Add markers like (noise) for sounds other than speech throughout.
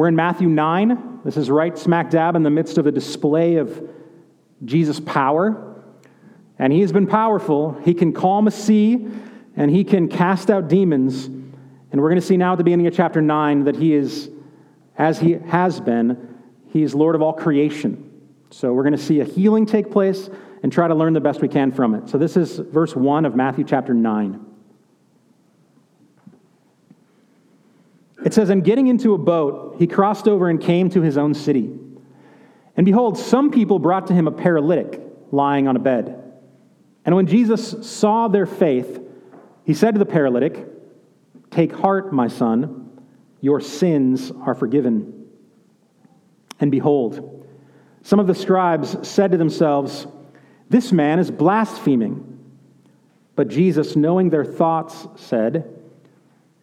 We're in Matthew 9. This is right smack dab in the midst of a display of Jesus' power. And he has been powerful. He can calm a sea and he can cast out demons. And we're going to see now at the beginning of chapter 9 that he is, as he has been, he is Lord of all creation. So we're going to see a healing take place and try to learn the best we can from it. So this is verse 1 of Matthew chapter 9. It says, And getting into a boat, he crossed over and came to his own city. And behold, some people brought to him a paralytic lying on a bed. And when Jesus saw their faith, he said to the paralytic, Take heart, my son, your sins are forgiven. And behold, some of the scribes said to themselves, This man is blaspheming. But Jesus, knowing their thoughts, said,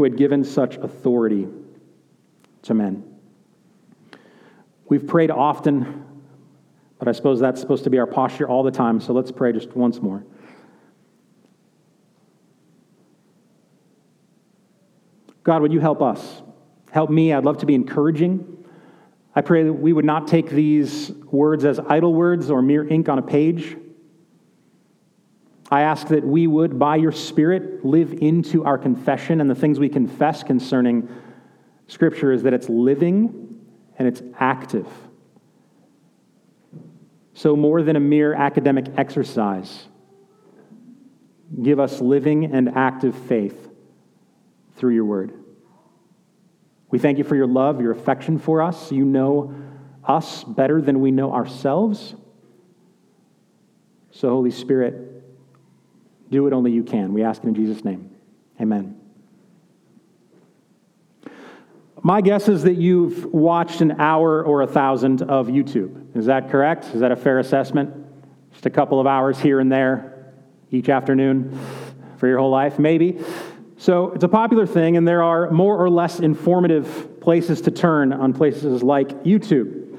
who had given such authority to men. We've prayed often, but I suppose that's supposed to be our posture all the time, so let's pray just once more. God, would you help us? Help me. I'd love to be encouraging. I pray that we would not take these words as idle words or mere ink on a page. I ask that we would, by your Spirit, live into our confession and the things we confess concerning Scripture is that it's living and it's active. So, more than a mere academic exercise, give us living and active faith through your word. We thank you for your love, your affection for us. You know us better than we know ourselves. So, Holy Spirit, do what only you can. We ask it in Jesus' name. Amen. My guess is that you've watched an hour or a thousand of YouTube. Is that correct? Is that a fair assessment? Just a couple of hours here and there each afternoon for your whole life, maybe. So it's a popular thing, and there are more or less informative places to turn on places like YouTube.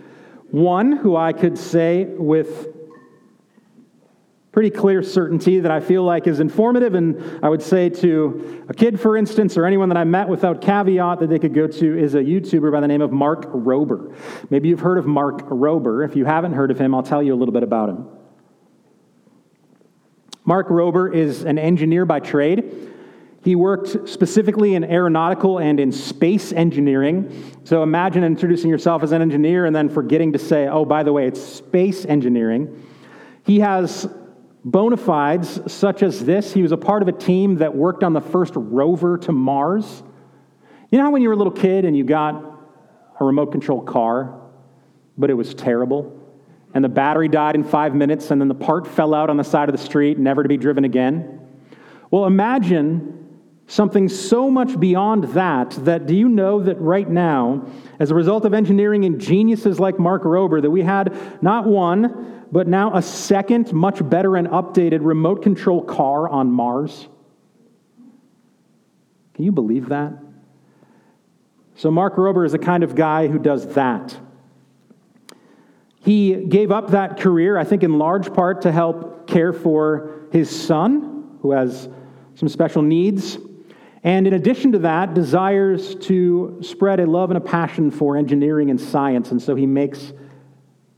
One who I could say with pretty clear certainty that I feel like is informative. And I would say to a kid, for instance, or anyone that I met without caveat that they could go to is a YouTuber by the name of Mark Rober. Maybe you've heard of Mark Rober. If you haven't heard of him, I'll tell you a little bit about him. Mark Rober is an engineer by trade. He worked specifically in aeronautical and in space engineering. So imagine introducing yourself as an engineer and then forgetting to say, oh, by the way, it's space engineering. He has bona fides such as this. He was a part of a team that worked on the first rover to Mars. You know how when you were a little kid and you got a remote control car, but it was terrible? And the battery died in five minutes, and then the part fell out on the side of the street, never to be driven again? Well, imagine something so much beyond that that do you know that right now as a result of engineering and geniuses like mark rober that we had not one but now a second, much better and updated remote control car on Mars. Can you believe that? So, Mark Rober is the kind of guy who does that. He gave up that career, I think, in large part to help care for his son, who has some special needs. And in addition to that, desires to spread a love and a passion for engineering and science. And so he makes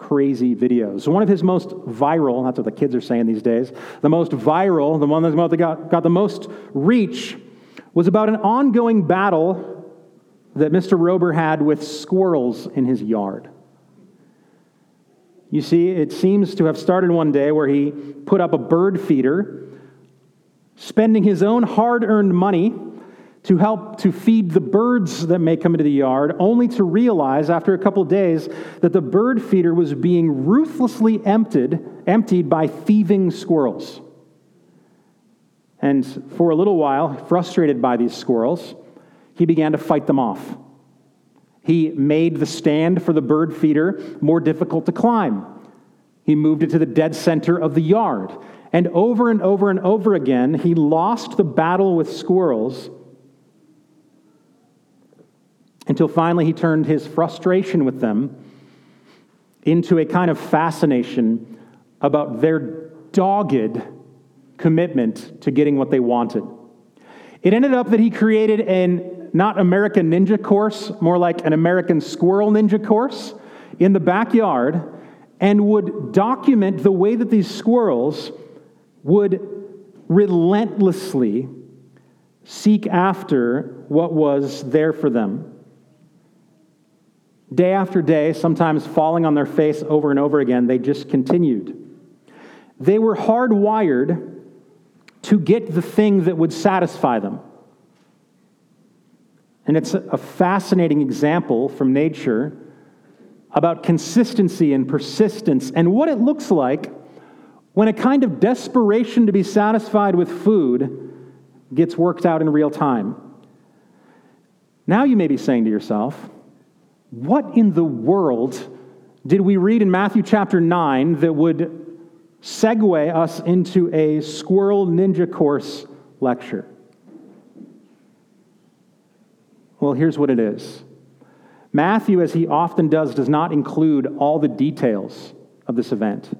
crazy videos. One of his most viral, that's what the kids are saying these days, the most viral, the one that got, got the most reach, was about an ongoing battle that Mr. Rober had with squirrels in his yard. You see, it seems to have started one day where he put up a bird feeder, spending his own hard earned money to help to feed the birds that may come into the yard, only to realize after a couple days that the bird feeder was being ruthlessly emptied, emptied by thieving squirrels. And for a little while, frustrated by these squirrels, he began to fight them off. He made the stand for the bird feeder more difficult to climb. He moved it to the dead center of the yard. And over and over and over again, he lost the battle with squirrels until finally he turned his frustration with them into a kind of fascination about their dogged commitment to getting what they wanted. It ended up that he created an not American ninja course, more like an American squirrel ninja course in the backyard, and would document the way that these squirrels would relentlessly seek after what was there for them. Day after day, sometimes falling on their face over and over again, they just continued. They were hardwired to get the thing that would satisfy them. And it's a fascinating example from nature about consistency and persistence and what it looks like when a kind of desperation to be satisfied with food gets worked out in real time. Now you may be saying to yourself, what in the world did we read in Matthew chapter 9 that would segue us into a squirrel ninja course lecture? Well, here's what it is Matthew, as he often does, does not include all the details of this event.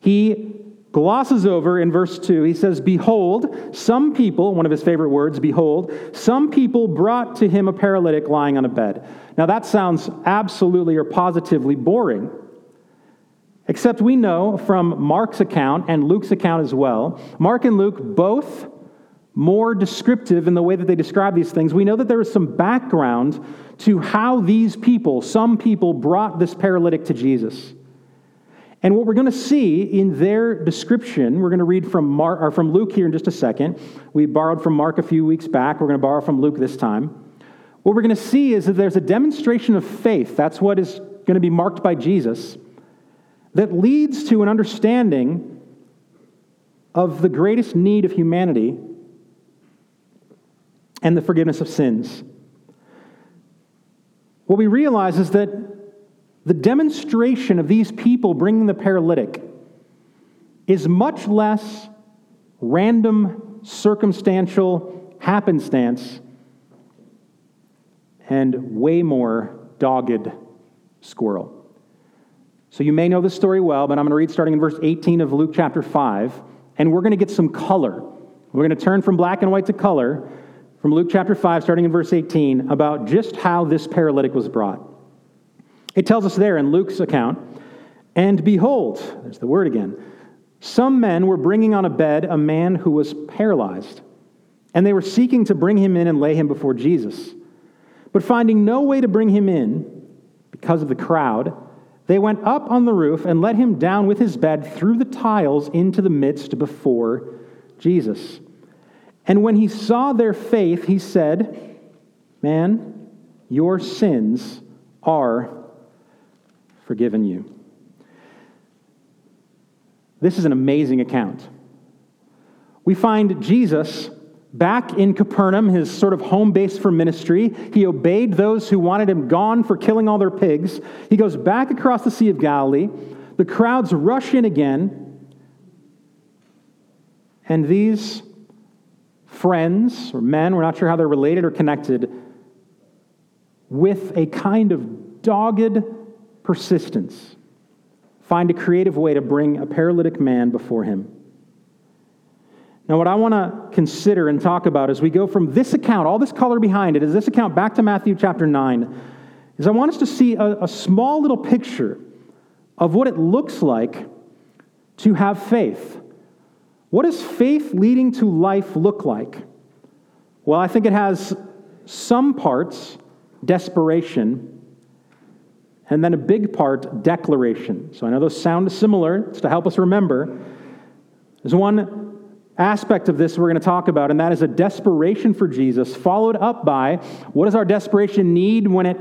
He glosses over in verse 2. He says, Behold, some people, one of his favorite words, behold, some people brought to him a paralytic lying on a bed. Now that sounds absolutely or positively boring. Except we know from Mark's account and Luke's account as well, Mark and Luke both more descriptive in the way that they describe these things. We know that there is some background to how these people, some people, brought this paralytic to Jesus. And what we're going to see in their description, we're going to read from, Mark, or from Luke here in just a second. We borrowed from Mark a few weeks back. We're going to borrow from Luke this time. What we're going to see is that there's a demonstration of faith. That's what is going to be marked by Jesus that leads to an understanding of the greatest need of humanity and the forgiveness of sins. What we realize is that the demonstration of these people bringing the paralytic is much less random, circumstantial happenstance and way more dogged squirrel. So you may know this story well, but I'm going to read starting in verse 18 of Luke chapter 5, and we're going to get some color. We're going to turn from black and white to color from Luke chapter 5, starting in verse 18, about just how this paralytic was brought. It tells us there in Luke's account, and behold, there's the word again, some men were bringing on a bed a man who was paralyzed, and they were seeking to bring him in and lay him before Jesus. But finding no way to bring him in because of the crowd, they went up on the roof and let him down with his bed through the tiles into the midst before Jesus. And when he saw their faith, he said, Man, your sins are forgiven you. This is an amazing account. We find Jesus back in Capernaum, his sort of home base for ministry. He obeyed those who wanted him gone for killing all their pigs. He goes back across the Sea of Galilee. The crowds rush in again. And these friends or men, we're not sure how they're related or connected, with a kind of dogged persistence, find a creative way to bring a paralytic man before him. Now, what I want to consider and talk about as we go from this account, all this color behind it, is this account back to Matthew chapter 9, is I want us to see a, a small little picture of what it looks like to have faith. What does faith leading to life look like? Well, I think it has some parts desperation and then a big part, declaration. So I know those sound similar. It's to help us remember. There's one aspect of this we're going to talk about, and that is a desperation for Jesus, followed up by what does our desperation need when it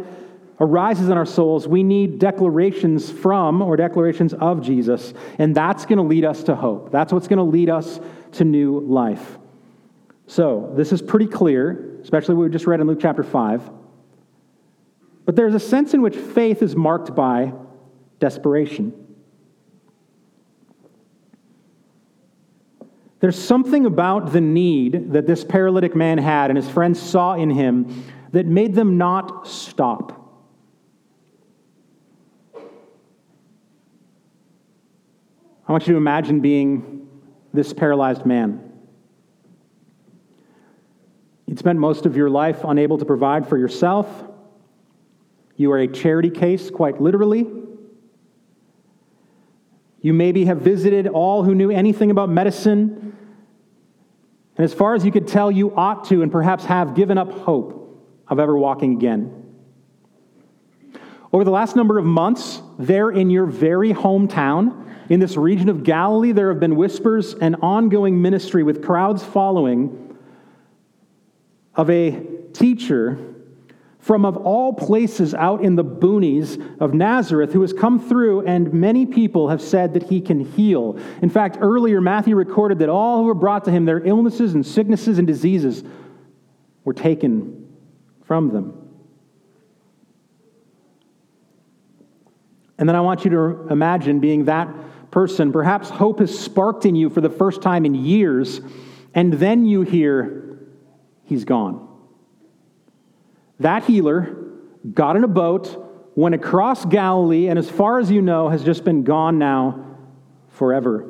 arises in our souls? We need declarations from or declarations of Jesus, and that's going to lead us to hope. That's what's going to lead us to new life. So, this is pretty clear, especially what we just read in Luke chapter 5. But there's a sense in which faith is marked by desperation. There's something about the need that this paralytic man had and his friends saw in him that made them not stop. I want you to imagine being this paralyzed man. You'd spent most of your life unable to provide for yourself. You are a charity case, quite literally. You maybe have visited all who knew anything about medicine. And as far as you could tell, you ought to and perhaps have given up hope of ever walking again. Over the last number of months, there in your very hometown, in this region of Galilee, there have been whispers and ongoing ministry with crowds following of a teacher from, of all places, out in the boonies of Nazareth, who has come through, and many people have said that he can heal. In fact, earlier, Matthew recorded that all who were brought to him, their illnesses and sicknesses and diseases, were taken from them. And then I want you to imagine being that person. Perhaps hope has sparked in you for the first time in years, and then you hear, He's gone. That healer got in a boat, went across Galilee, and as far as you know, has just been gone now forever.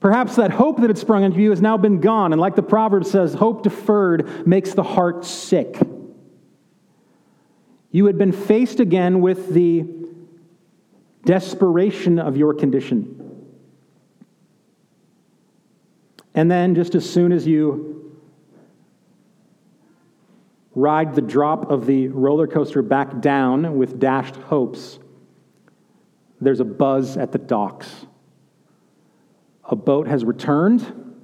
Perhaps that hope that had sprung into you has now been gone, and like the proverb says, hope deferred makes the heart sick. You had been faced again with the desperation of your condition. And then, just as soon as you ride the drop of the roller coaster back down with dashed hopes, there's a buzz at the docks. A boat has returned.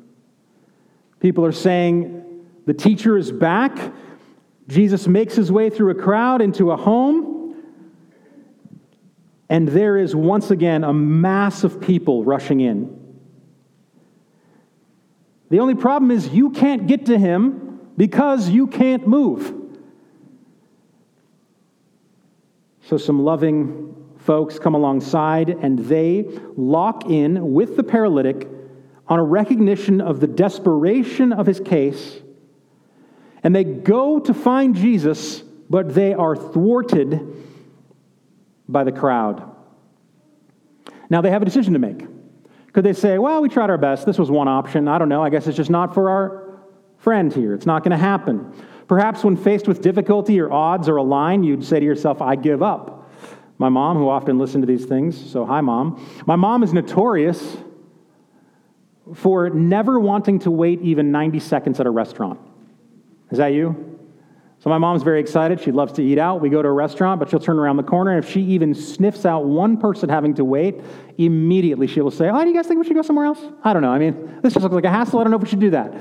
People are saying, The teacher is back. Jesus makes his way through a crowd into a home. And there is once again a mass of people rushing in. The only problem is you can't get to him because you can't move. So, some loving folks come alongside and they lock in with the paralytic on a recognition of the desperation of his case. And they go to find Jesus, but they are thwarted by the crowd. Now they have a decision to make. Could they say, well, we tried our best. This was one option. I don't know. I guess it's just not for our friend here. It's not going to happen. Perhaps when faced with difficulty or odds or a line, you'd say to yourself, I give up. My mom, who often listened to these things, so hi, mom. My mom is notorious for never wanting to wait even 90 seconds at a restaurant. Is that you? So my mom's very excited. She loves to eat out. We go to a restaurant, but she'll turn around the corner. And if she even sniffs out one person having to wait, immediately she will say, Oh, do you guys think we should go somewhere else? I don't know. I mean, this just looks like a hassle. I don't know if we should do that.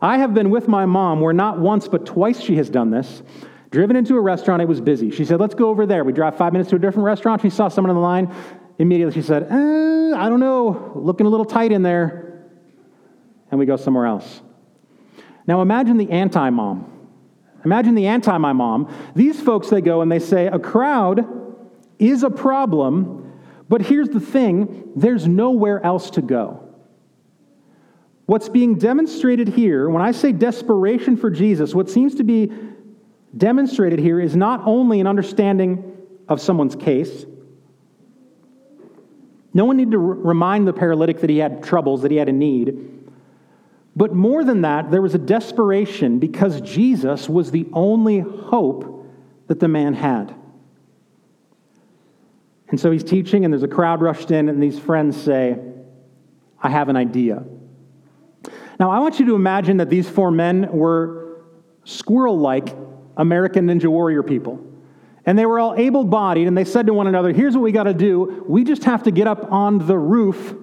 I have been with my mom where not once, but twice she has done this. Driven into a restaurant, it was busy. She said, Let's go over there. We drive five minutes to a different restaurant. She saw someone in the line. Immediately she said, eh, I don't know, looking a little tight in there. And we go somewhere else. Now imagine the anti mom Imagine the anti my mom. These folks, they go and they say, a crowd is a problem, but here's the thing there's nowhere else to go. What's being demonstrated here, when I say desperation for Jesus, what seems to be demonstrated here is not only an understanding of someone's case. No one needed to remind the paralytic that he had troubles, that he had a need. But more than that, there was a desperation because Jesus was the only hope that the man had. And so he's teaching, and there's a crowd rushed in, and these friends say, I have an idea. Now, I want you to imagine that these four men were squirrel like American Ninja Warrior people. And they were all able bodied, and they said to one another, Here's what we got to do. We just have to get up on the roof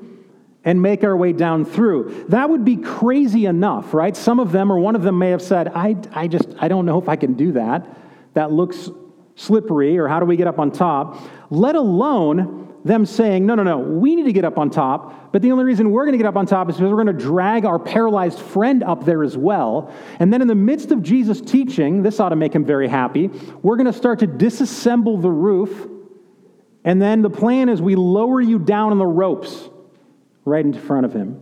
and make our way down through. That would be crazy enough, right? Some of them or one of them may have said, I, I just, I don't know if I can do that. That looks slippery, or how do we get up on top? Let alone them saying, no, no, no, we need to get up on top, but the only reason we're going to get up on top is because we're going to drag our paralyzed friend up there as well. And then in the midst of Jesus' teaching, this ought to make him very happy, we're going to start to disassemble the roof. And then the plan is we lower you down on the ropes right in front of him.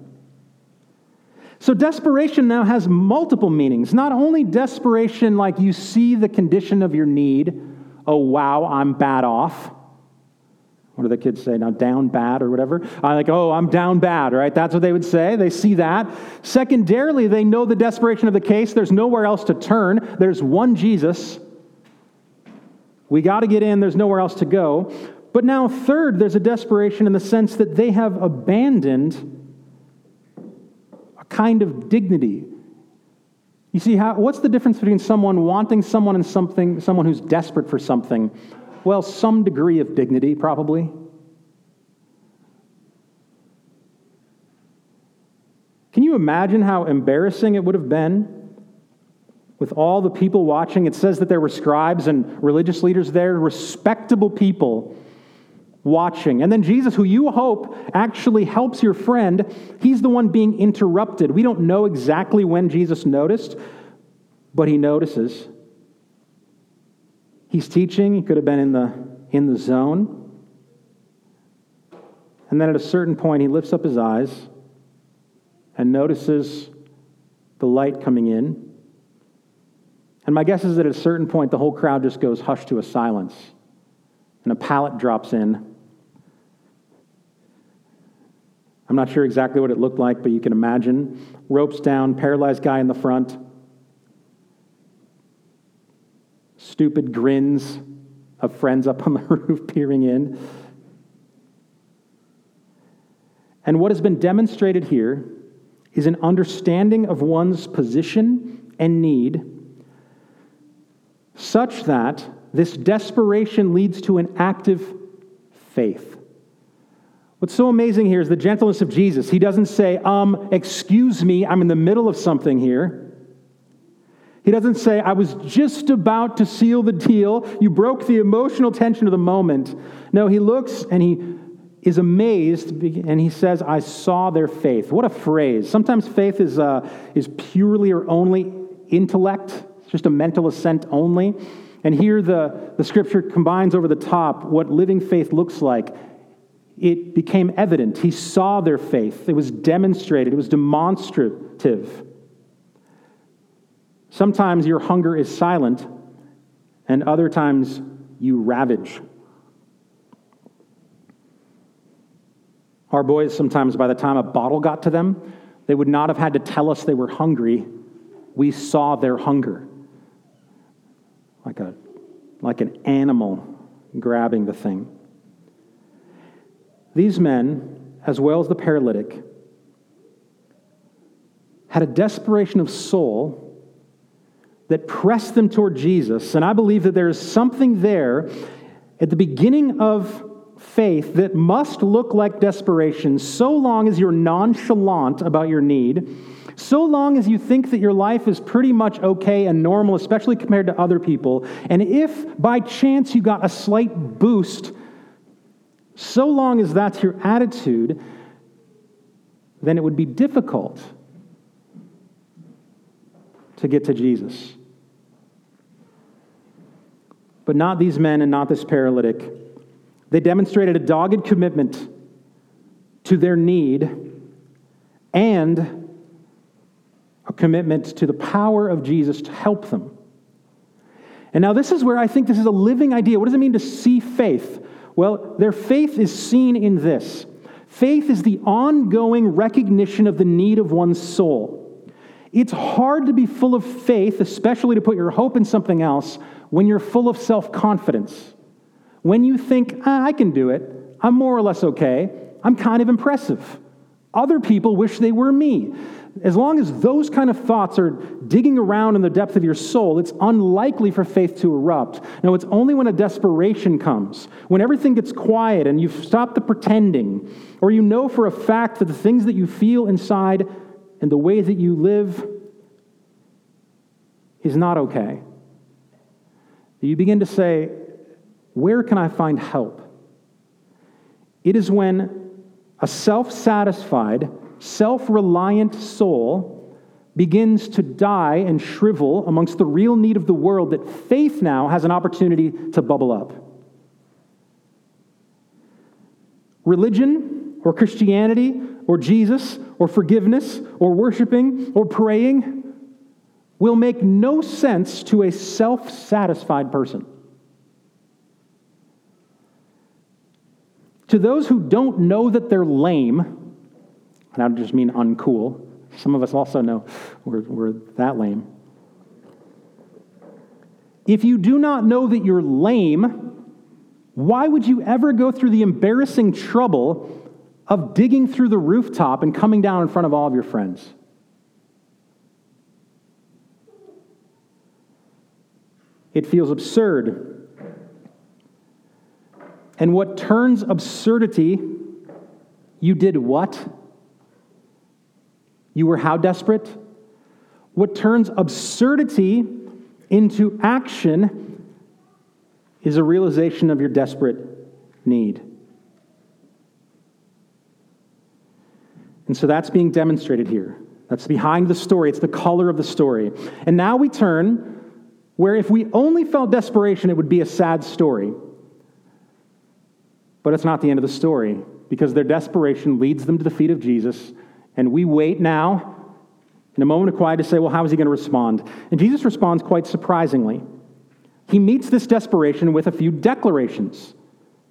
So, desperation now has multiple meanings. Not only desperation, like you see the condition of your need, oh, wow, I'm bad off what do the kids say now? Down bad or whatever? I'm like, oh, I'm down bad, right? That's what they would say. They see that. Secondarily, they know the desperation of the case. There's nowhere else to turn. There's one Jesus. We got to get in. There's nowhere else to go. But now, third, there's a desperation in the sense that they have abandoned a kind of dignity. You see, how, what's the difference between someone wanting someone and something, someone who's desperate for something? Well, some degree of dignity, probably. Can you imagine how embarrassing it would have been with all the people watching? It says that there were scribes and religious leaders there, respectable people watching. And then Jesus, who you hope actually helps your friend, he's the one being interrupted. We don't know exactly when Jesus noticed, but he notices. He's teaching, he could have been in the, in the zone. And then at a certain point, he lifts up his eyes and notices the light coming in. And my guess is that at a certain point, the whole crowd just goes hushed to a silence, and a pallet drops in. I'm not sure exactly what it looked like, but you can imagine. Ropes down, paralyzed guy in the front. Stupid grins of friends up on the (laughs) roof peering in. And what has been demonstrated here is an understanding of one's position and need, such that this desperation leads to an active faith. What's so amazing here is the gentleness of Jesus. He doesn't say, um, excuse me, I'm in the middle of something here. He doesn't say, I was just about to seal the deal. You broke the emotional tension of the moment. No, he looks and he is amazed and he says, I saw their faith. What a phrase. Sometimes faith is, uh, is purely or only intellect, it's just a mental assent only. And here the, the scripture combines over the top what living faith looks like. It became evident. He saw their faith, it was demonstrated, it was demonstrative. Sometimes your hunger is silent, and other times you ravage. Our boys, sometimes by the time a bottle got to them, they would not have had to tell us they were hungry. We saw their hunger. Like, a, like an animal grabbing the thing. These men, as well as the paralytic, had a desperation of soul that press them toward Jesus. And I believe that there is something there at the beginning of faith that must look like desperation so long as you're nonchalant about your need, so long as you think that your life is pretty much okay and normal, especially compared to other people. And if by chance you got a slight boost, so long as that's your attitude, then it would be difficult to get to Jesus. But not these men and not this paralytic. They demonstrated a dogged commitment to their need and a commitment to the power of Jesus to help them. And now, this is where I think this is a living idea. What does it mean to see faith? Well, their faith is seen in this faith is the ongoing recognition of the need of one's soul. It's hard to be full of faith, especially to put your hope in something else, when you're full of self confidence. When you think, ah, I can do it, I'm more or less okay, I'm kind of impressive. Other people wish they were me. As long as those kind of thoughts are digging around in the depth of your soul, it's unlikely for faith to erupt. Now, it's only when a desperation comes, when everything gets quiet and you've stopped the pretending, or you know for a fact that the things that you feel inside and the way that you live is not okay. You begin to say, Where can I find help? It is when a self satisfied, self reliant soul begins to die and shrivel amongst the real need of the world that faith now has an opportunity to bubble up. Religion or Christianity or Jesus or forgiveness or worshiping or praying will make no sense to a self satisfied person. To those who don't know that they're lame, and I don't just mean uncool, some of us also know we're, we're that lame. If you do not know that you're lame, why would you ever go through the embarrassing trouble of digging through the rooftop and coming down in front of all of your friends? It feels absurd and what turns absurdity, you did what? You were how desperate? What turns absurdity into action is a realization of your desperate need. And so that's being demonstrated here. That's behind the story. It's the color of the story. And now we turn where if we only felt desperation, it would be a sad story. But it's not the end of the story because their desperation leads them to the feet of Jesus. And we wait now, in a moment of quiet, to say, well, how is he going to respond? And Jesus responds quite surprisingly. He meets this desperation with a few declarations.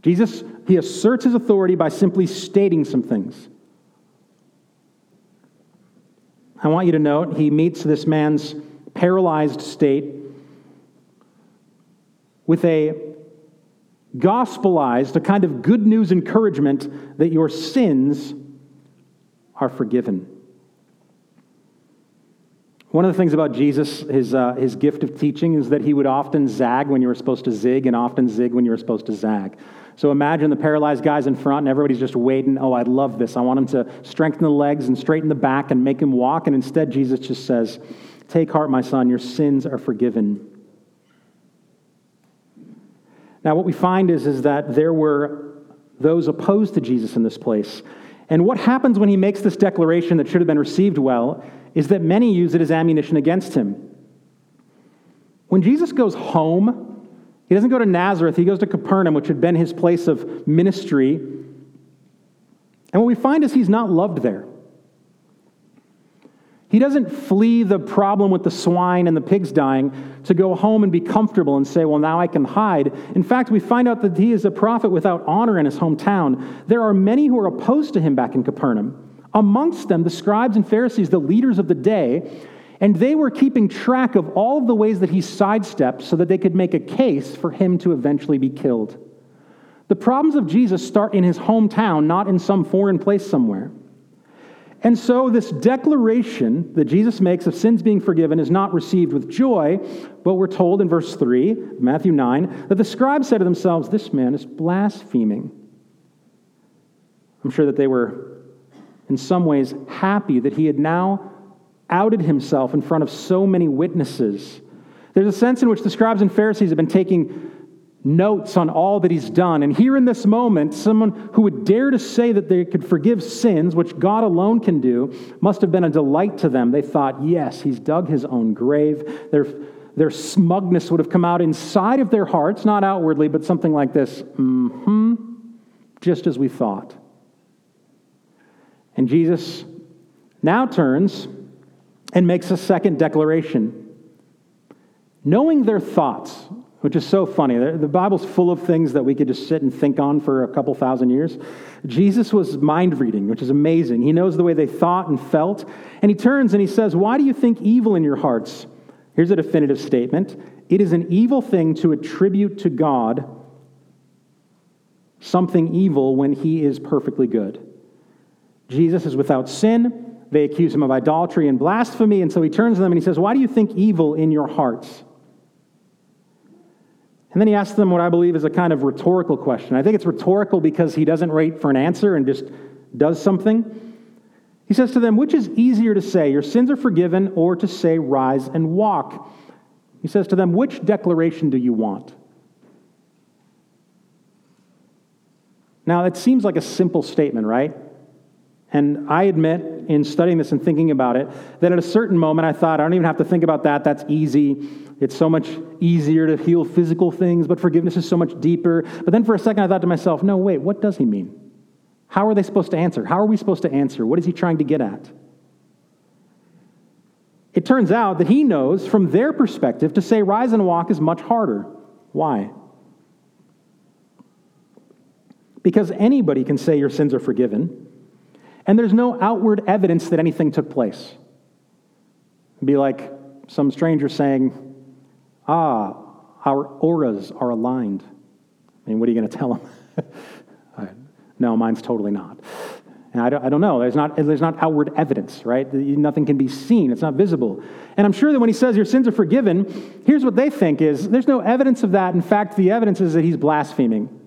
Jesus, he asserts his authority by simply stating some things. I want you to note he meets this man's paralyzed state with a gospelized, a kind of good news encouragement that your sins are forgiven. One of the things about Jesus, his, uh, his gift of teaching, is that he would often zag when you were supposed to zig and often zig when you were supposed to zag. So imagine the paralyzed guy's in front and everybody's just waiting. Oh, I love this. I want him to strengthen the legs and straighten the back and make him walk. And instead, Jesus just says, Take heart, my son, your sins are forgiven. Now, what we find is, is that there were those opposed to Jesus in this place. And what happens when he makes this declaration that should have been received well is that many use it as ammunition against him. When Jesus goes home, he doesn't go to Nazareth, he goes to Capernaum, which had been his place of ministry. And what we find is he's not loved there. He doesn't flee the problem with the swine and the pigs dying to go home and be comfortable and say, Well, now I can hide. In fact, we find out that he is a prophet without honor in his hometown. There are many who are opposed to him back in Capernaum. Amongst them, the scribes and Pharisees, the leaders of the day, and they were keeping track of all of the ways that he sidestepped so that they could make a case for him to eventually be killed. The problems of Jesus start in his hometown, not in some foreign place somewhere. And so, this declaration that Jesus makes of sins being forgiven is not received with joy, but we're told in verse 3, Matthew 9, that the scribes said to themselves, This man is blaspheming. I'm sure that they were, in some ways, happy that he had now outed himself in front of so many witnesses. There's a sense in which the scribes and Pharisees have been taking notes on all that he's done. And here in this moment, someone who would dare to say that they could forgive sins, which God alone can do, must have been a delight to them. They thought, yes, he's dug his own grave. Their, their smugness would have come out inside of their hearts, not outwardly, but something like this mm hmm, just as we thought. And Jesus now turns and makes a second declaration. Knowing their thoughts, which is so funny. The Bible's full of things that we could just sit and think on for a couple thousand years. Jesus was mind reading, which is amazing. He knows the way they thought and felt. And he turns and he says, Why do you think evil in your hearts? Here's a definitive statement it is an evil thing to attribute to God something evil when he is perfectly good. Jesus is without sin. They accuse him of idolatry and blasphemy. And so he turns to them and he says, Why do you think evil in your hearts? And then he asks them what I believe is a kind of rhetorical question. I think it's rhetorical because he doesn't wait for an answer and just does something. He says to them, Which is easier to say, Your sins are forgiven, or to say, Rise and walk? He says to them, Which declaration do you want? Now, it seems like a simple statement, right? And I admit, in studying this and thinking about it, that at a certain moment I thought, I don't even have to think about that. That's easy. It's so much easier to heal physical things, but forgiveness is so much deeper. But then for a second I thought to myself, no, wait, what does he mean? How are they supposed to answer? How are we supposed to answer? What is he trying to get at? It turns out that he knows from their perspective to say rise and walk is much harder. Why? Because anybody can say your sins are forgiven, and there's no outward evidence that anything took place. It'd be like some stranger saying, Ah, our auras are aligned. I mean, what are you going to tell them? (laughs) no, mine's totally not. And I don't, I don't know. There's not, there's not outward evidence, right? Nothing can be seen. It's not visible. And I'm sure that when he says your sins are forgiven, here's what they think is there's no evidence of that. In fact, the evidence is that he's blaspheming.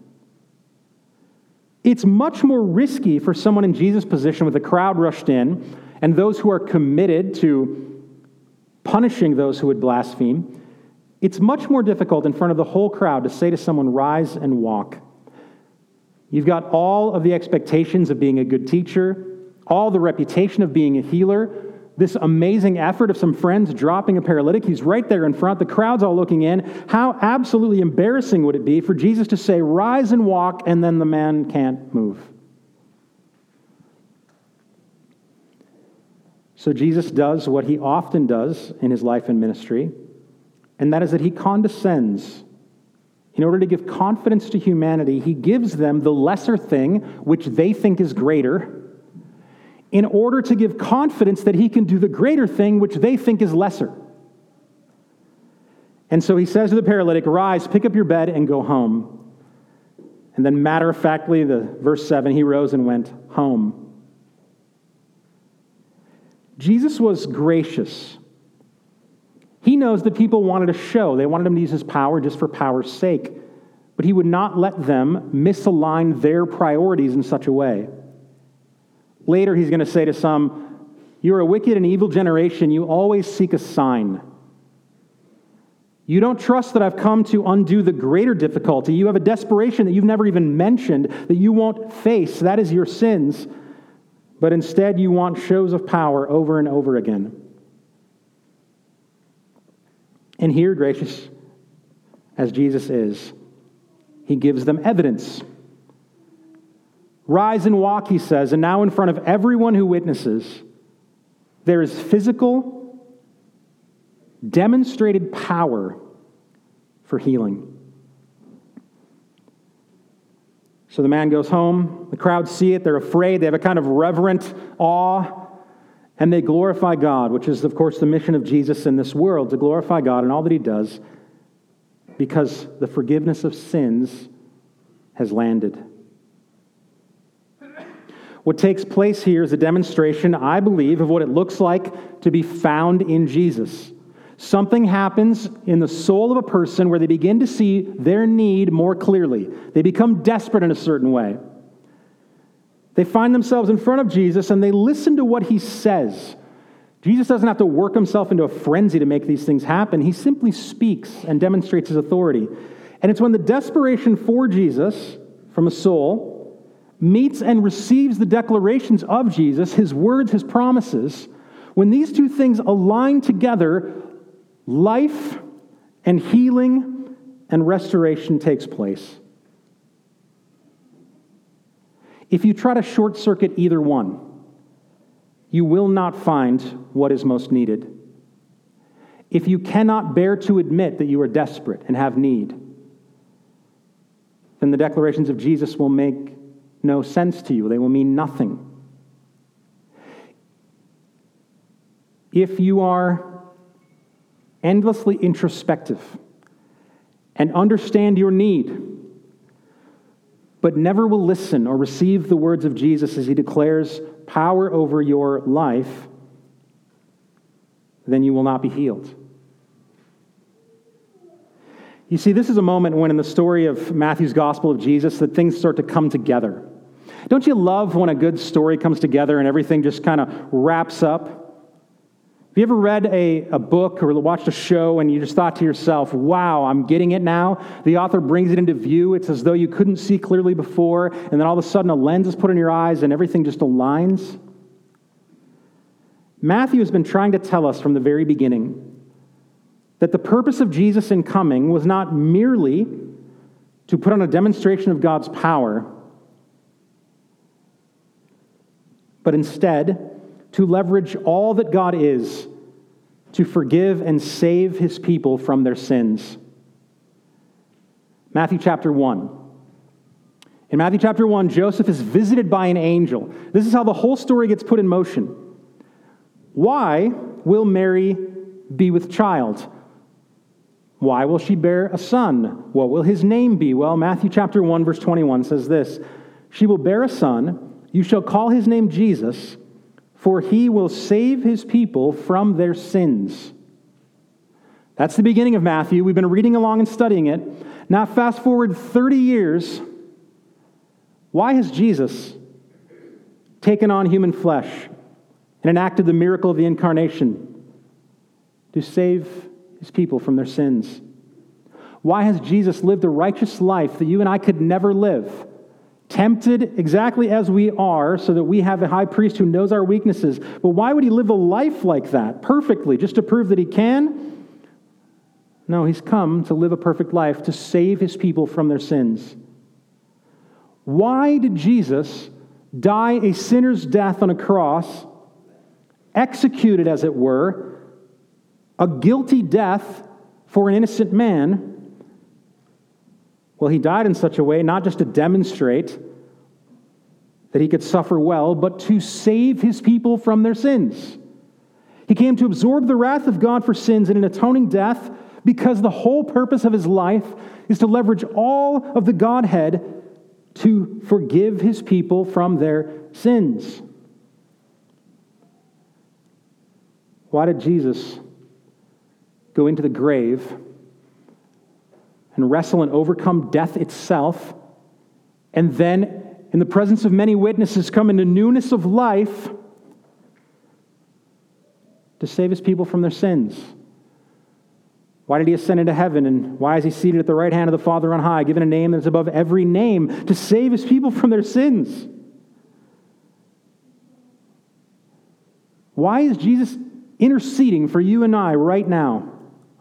It's much more risky for someone in Jesus' position with a crowd rushed in and those who are committed to punishing those who would blaspheme. It's much more difficult in front of the whole crowd to say to someone, Rise and walk. You've got all of the expectations of being a good teacher, all the reputation of being a healer, this amazing effort of some friends dropping a paralytic. He's right there in front. The crowd's all looking in. How absolutely embarrassing would it be for Jesus to say, Rise and walk, and then the man can't move? So Jesus does what he often does in his life and ministry, and that is that he condescends. In order to give confidence to humanity, he gives them the lesser thing, which they think is greater in order to give confidence that he can do the greater thing which they think is lesser. And so he says to the paralytic, Rise, pick up your bed, and go home. And then, matter of factly, the verse 7, he rose and went home. Jesus was gracious. He knows that people wanted a show. They wanted him to use his power just for power's sake. But he would not let them misalign their priorities in such a way. Later, he's going to say to some, You're a wicked and evil generation. You always seek a sign. You don't trust that I've come to undo the greater difficulty. You have a desperation that you've never even mentioned that you won't face. That is your sins. But instead, you want shows of power over and over again. And here, gracious as Jesus is, he gives them evidence. Rise and walk, he says, and now in front of everyone who witnesses, there is physical, demonstrated power for healing. So the man goes home. The crowd see it. They're afraid. They have a kind of reverent awe. And they glorify God, which is, of course, the mission of Jesus in this world to glorify God in all that he does because the forgiveness of sins has landed. What takes place here is a demonstration, I believe, of what it looks like to be found in Jesus. Something happens in the soul of a person where they begin to see their need more clearly. They become desperate in a certain way. They find themselves in front of Jesus and they listen to what he says. Jesus doesn't have to work himself into a frenzy to make these things happen. He simply speaks and demonstrates his authority. And it's when the desperation for Jesus from a soul meets and receives the declarations of Jesus, his words, his promises, when these two things align together, life and healing and restoration takes place. If you try to short circuit either one, you will not find what is most needed. If you cannot bear to admit that you are desperate and have need, then the declarations of Jesus will make no sense to you, they will mean nothing. If you are endlessly introspective and understand your need, but never will listen or receive the words of Jesus as he declares power over your life, then you will not be healed. You see, this is a moment when, in the story of Matthew's Gospel of Jesus, that things start to come together. Don't you love when a good story comes together and everything just kind of wraps up? Have you ever read a, a book or watched a show and you just thought to yourself, wow, I'm getting it now? The author brings it into view. It's as though you couldn't see clearly before, and then all of a sudden a lens is put in your eyes and everything just aligns. Matthew has been trying to tell us from the very beginning that the purpose of Jesus in coming was not merely to put on a demonstration of God's power, but instead, to leverage all that God is to forgive and save his people from their sins. Matthew chapter 1. In Matthew chapter 1, Joseph is visited by an angel. This is how the whole story gets put in motion. Why will Mary be with child? Why will she bear a son? What will his name be? Well, Matthew chapter 1, verse 21 says this She will bear a son. You shall call his name Jesus for he will save his people from their sins. That's the beginning of Matthew. We've been reading along and studying it. Now, fast forward 30 years. Why has Jesus taken on human flesh and enacted the miracle of the incarnation to save his people from their sins? Why has Jesus lived a righteous life that you and I could never live? Tempted exactly as we are, so that we have a high priest who knows our weaknesses. But why would he live a life like that perfectly, just to prove that he can? No, he's come to live a perfect life to save his people from their sins. Why did Jesus die a sinner's death on a cross, executed, as it were, a guilty death for an innocent man? Well, he died in such a way not just to demonstrate that he could suffer well, but to save his people from their sins. He came to absorb the wrath of God for sins in an atoning death because the whole purpose of his life is to leverage all of the Godhead to forgive his people from their sins. Why did Jesus go into the grave and wrestle and overcome death itself, and then, in the presence of many witnesses, come into newness of life to save his people from their sins. Why did he ascend into heaven? And why is he seated at the right hand of the Father on high, given a name that's above every name to save his people from their sins? Why is Jesus interceding for you and I right now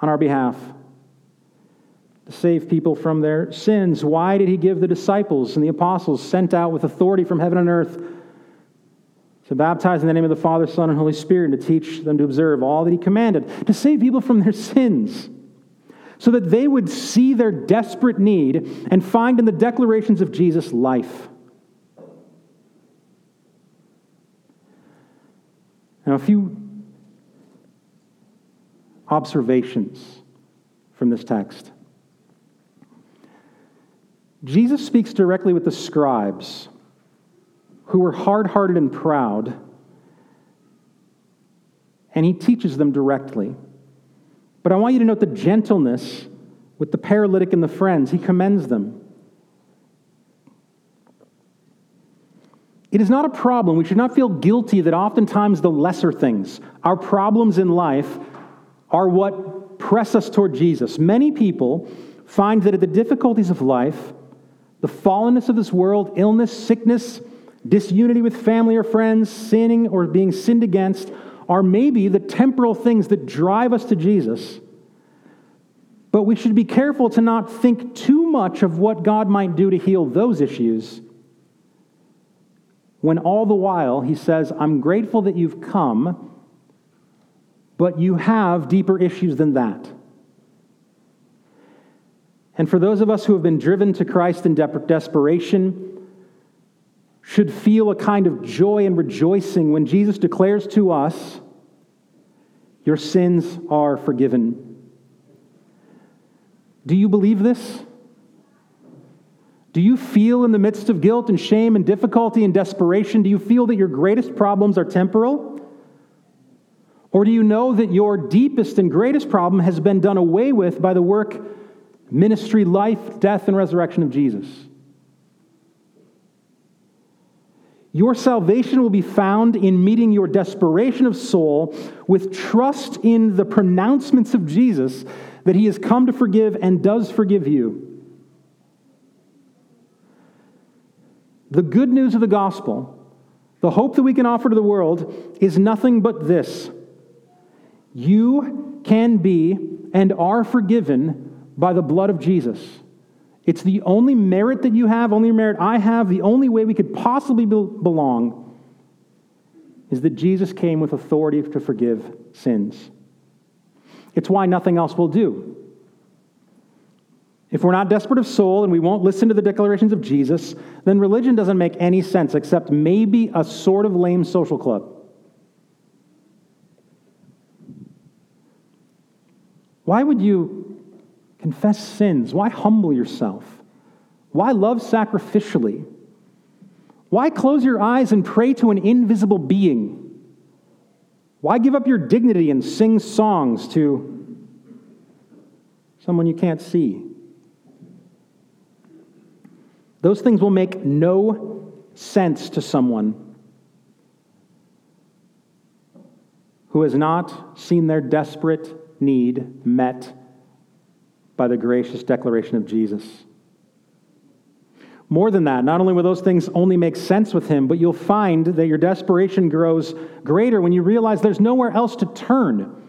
on our behalf? To save people from their sins. Why did he give the disciples and the apostles sent out with authority from heaven and earth to baptize in the name of the Father, Son, and Holy Spirit, and to teach them to observe all that he commanded, to save people from their sins? So that they would see their desperate need and find in the declarations of Jesus life. Now, a few observations from this text. Jesus speaks directly with the scribes who were hard hearted and proud, and he teaches them directly. But I want you to note the gentleness with the paralytic and the friends. He commends them. It is not a problem. We should not feel guilty that oftentimes the lesser things, our problems in life, are what press us toward Jesus. Many people find that at the difficulties of life, the fallenness of this world, illness, sickness, disunity with family or friends, sinning or being sinned against, are maybe the temporal things that drive us to Jesus. But we should be careful to not think too much of what God might do to heal those issues. When all the while he says, I'm grateful that you've come, but you have deeper issues than that. And for those of us who have been driven to Christ in de- desperation, should feel a kind of joy and rejoicing when Jesus declares to us, Your sins are forgiven. Do you believe this? Do you feel in the midst of guilt and shame and difficulty and desperation, do you feel that your greatest problems are temporal? Or do you know that your deepest and greatest problem has been done away with by the work ministry, life, death, and resurrection of Jesus. Your salvation will be found in meeting your desperation of soul with trust in the pronouncements of Jesus that he has come to forgive and does forgive you. The good news of the gospel, the hope that we can offer to the world, is nothing but this you can be and are forgiven by the blood of Jesus. It's the only merit that you have, only merit I have, the only way we could possibly be- belong is that Jesus came with authority to forgive sins. It's why nothing else will do. If we're not desperate of soul and we won't listen to the declarations of Jesus, then religion doesn't make any sense except maybe a sort of lame social club. Why would you confess sins? Why humble yourself? Why love sacrificially? Why close your eyes and pray to an invisible being? Why give up your dignity and sing songs to someone you can't see? Those things will make no sense to someone who has not seen their desperate need met by the gracious declaration of Jesus. More than that, not only will those things only make sense with him, but you'll find that your desperation grows greater when you realize there's nowhere else to turn.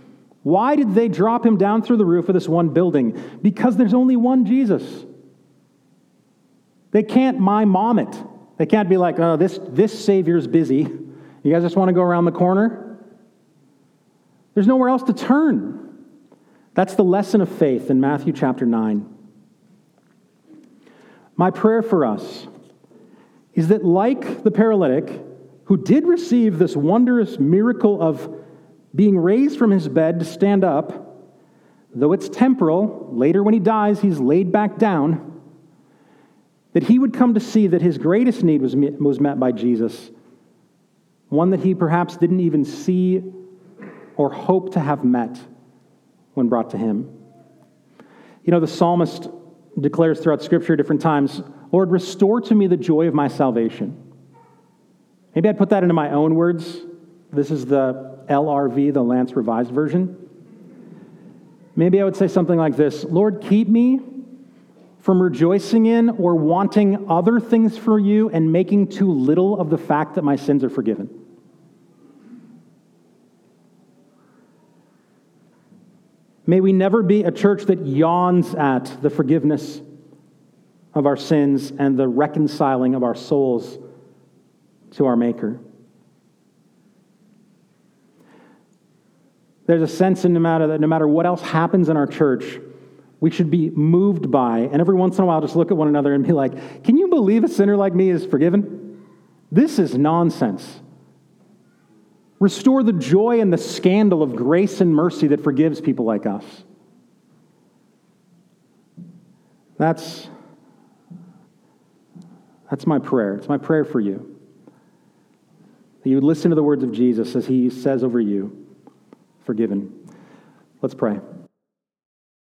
Why did they drop him down through the roof of this one building? Because there's only one Jesus. They can't my mom it. They can't be like, oh, this, this Savior's busy. You guys just want to go around the corner? There's nowhere else to turn. That's the lesson of faith in Matthew chapter 9. My prayer for us is that, like the paralytic, who did receive this wondrous miracle of being raised from his bed to stand up, though it's temporal, later when he dies, he's laid back down, that he would come to see that his greatest need was, was met by Jesus, one that he perhaps didn't even see or hope to have met when brought to him. You know, the psalmist declares throughout Scripture at different times, Lord, restore to me the joy of my salvation. Maybe I'd put that into my own words. This is the LRV, the Lance Revised Version. Maybe I would say something like this Lord, keep me from rejoicing in or wanting other things for you and making too little of the fact that my sins are forgiven. May we never be a church that yawns at the forgiveness of our sins and the reconciling of our souls to our Maker. There's a sense in no matter that no matter what else happens in our church, we should be moved by, and every once in a while just look at one another and be like, Can you believe a sinner like me is forgiven? This is nonsense. Restore the joy and the scandal of grace and mercy that forgives people like us. That's, that's my prayer. It's my prayer for you. That you would listen to the words of Jesus as he says over you, forgiven. Let's pray.